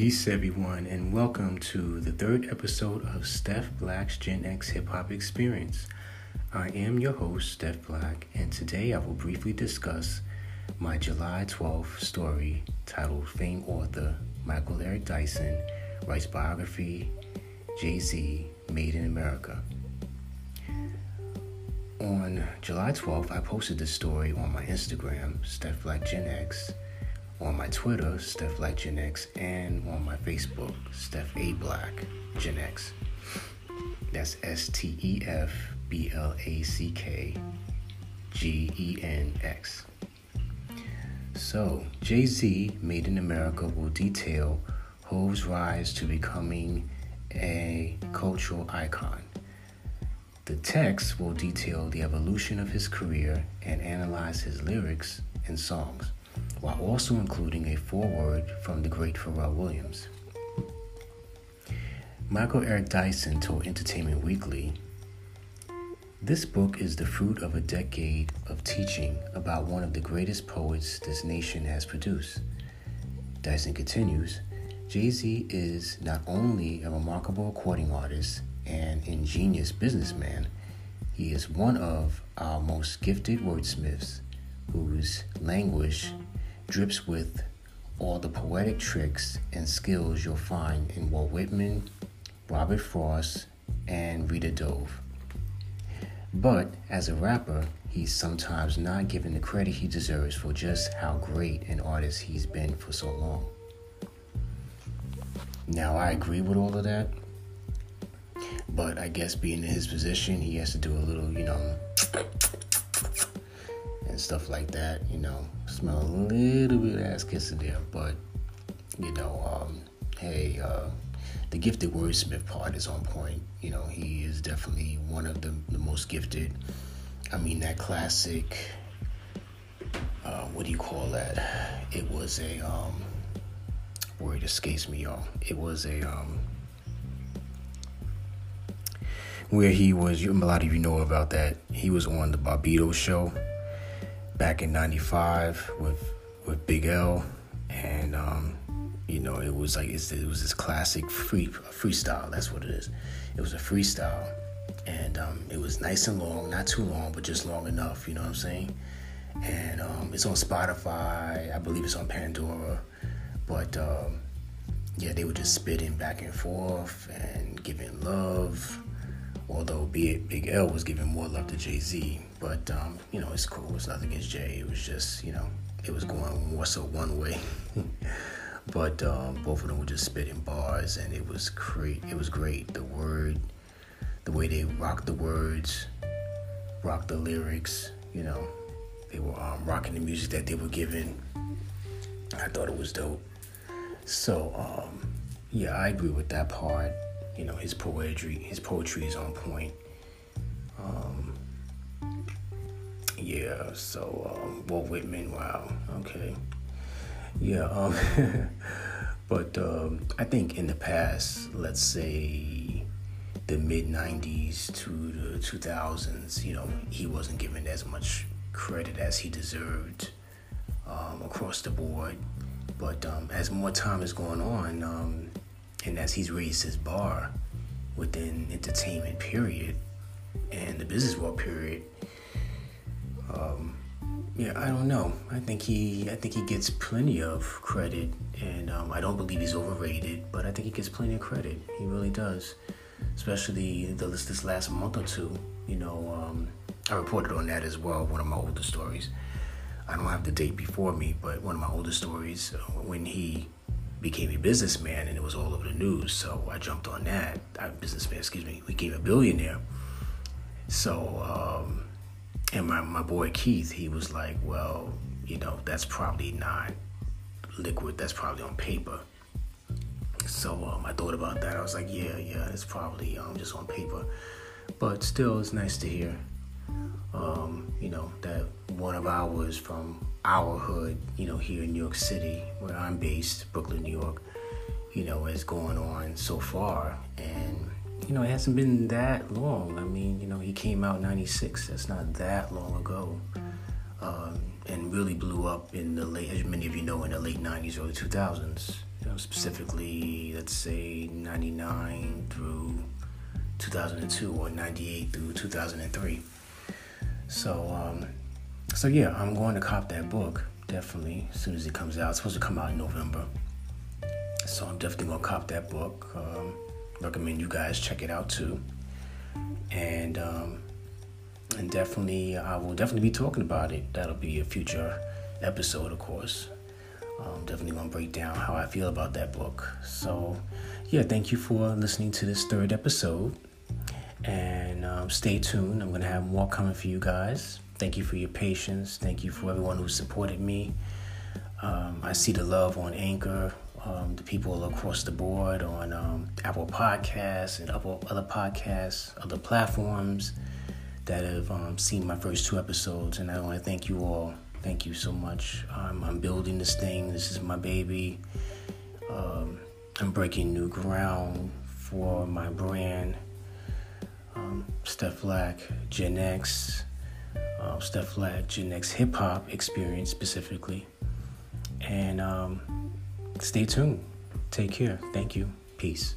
Peace, everyone, and welcome to the third episode of Stef Black's Gen X Hip Hop Experience. I am your host, Stef Black, and today I will briefly discuss my July 12th story titled Famed Author Michael Eric Dyson Writes Biography Jay Z Made in America. On July 12th, I posted this story on my Instagram, Stef Black Gen X on my Twitter, Stef Black Gen X, and on my Facebook, Stef A Black Gen X. That's S T E F B L A C K G E N X. So, Jay Z Made in America will detail Hov's rise to becoming a cultural icon. The text will detail the evolution of his career and analyze his lyrics and songs while also including a foreword from the great Pharrell Williams. Michael Eric Dyson told Entertainment Weekly This book is the fruit of a decade of teaching about one of the greatest poets this nation has produced. Dyson continues Jay Z is not only a remarkable recording artist and ingenious businessman, he is one of our most gifted wordsmiths whose language drips with all the poetic tricks and skills you'll find in Walt Whitman, Robert Frost, and Rita Dove. But as a rapper, he's sometimes not given the credit he deserves for just how great an artist he's been for so long. Now, I agree with all of that, but I guess being in his position, he has to do a little, you know, and stuff like that, you know, smell a little bit of ass kissing there, but you know, um, hey, uh, the gifted wordsmith part is on point. You know, he is definitely one of the, the most gifted. I mean, that classic. Uh, what do you call that? It was a um, word escapes me, y'all. It was a um, where he was. A lot of you know about that. He was on the Bobbito show back in '95 with with Big L, and um, you know it was like it was this classic free freestyle. That's what it is. It was a freestyle, and um, it was nice and long, not too long, but just long enough. You know what I'm saying? And um, it's on Spotify. I believe it's on Pandora, but um, yeah, they were just spitting back and forth and giving love although be it Big L was giving more love to Jay Z. But um, you know, it's cool. It's nothing against Jay. It was just you know, it was going more so one way. but um, both of them were just spitting bars, and it was great. It was great. The word, the way they rocked the words, rocked the lyrics. You know, they were um, rocking the music that they were giving. I thought it was dope. So um, yeah, I agree with that part you know his poetry his poetry is on point. Um, yeah so um, walt whitman wow okay. Yeah um, but um, i think in the past let's say the mid 90s to the 2000s you know he wasn't given as much credit as he deserved um, across the board. But um, as more time is going on um, and as he's raised his bar within entertainment period and the business world period um, yeah i don't know. I think he i think he gets plenty of credit and um, i don't believe he's overrated but i think he gets plenty of credit. He really does. Especially the this last month or two you know um, i reported on that as well one of my older stories. I don't have the date before me but one of my older stories uh, when he became a businessman and it was all over the news. So I jumped on that. I, businessman, excuse me, We became a billionaire. So, um, and my, my boy Keith, he was like, well, you know, that's probably not liquid, that's probably on paper. So um, I thought about that. I was like, yeah, yeah, it's probably um, just on paper. But still, it's nice to hear, um, you know, that one of ours from our hood, you know, here in New York City, where I'm based, Brooklyn, New York, you know, is going on so far. And, you know, it hasn't been that long. I mean, you know, he came out 96, that's not that long ago. Um, and really blew up in the late, as many of you know, in the late 90s, early 2000s. You know specifically, let's say 99 through 2002 or 98 through 2003. So, um, so yeah, I'm going to cop that book definitely as soon as it comes out. It's supposed to come out in November. So I'm definitely gonna cop that book. Um, recommend you guys check it out too. And um, and definitely, I will definitely be talking about it. That'll be a future episode, of course. I'm definitely gonna break down how I feel about that book. So, yeah, thank you for listening to this third episode. And um, stay tuned. I'm gonna have more coming for you guys. Thank you for your patience. Thank you for everyone who supported me. Um, I see the love on Anchor, um, the people across the board on um, Apple Podcasts and other, other podcasts, other platforms that have um, seen my first two episodes. And I want to thank you all. Thank you so much. I'm building this thing. This is my baby. Um, I'm breaking new ground for my brand. Stef Black, Gen X, uh, Stef Black, Gen X hip hop experience specifically. And um, stay tuned. Take care. Thank you. Peace.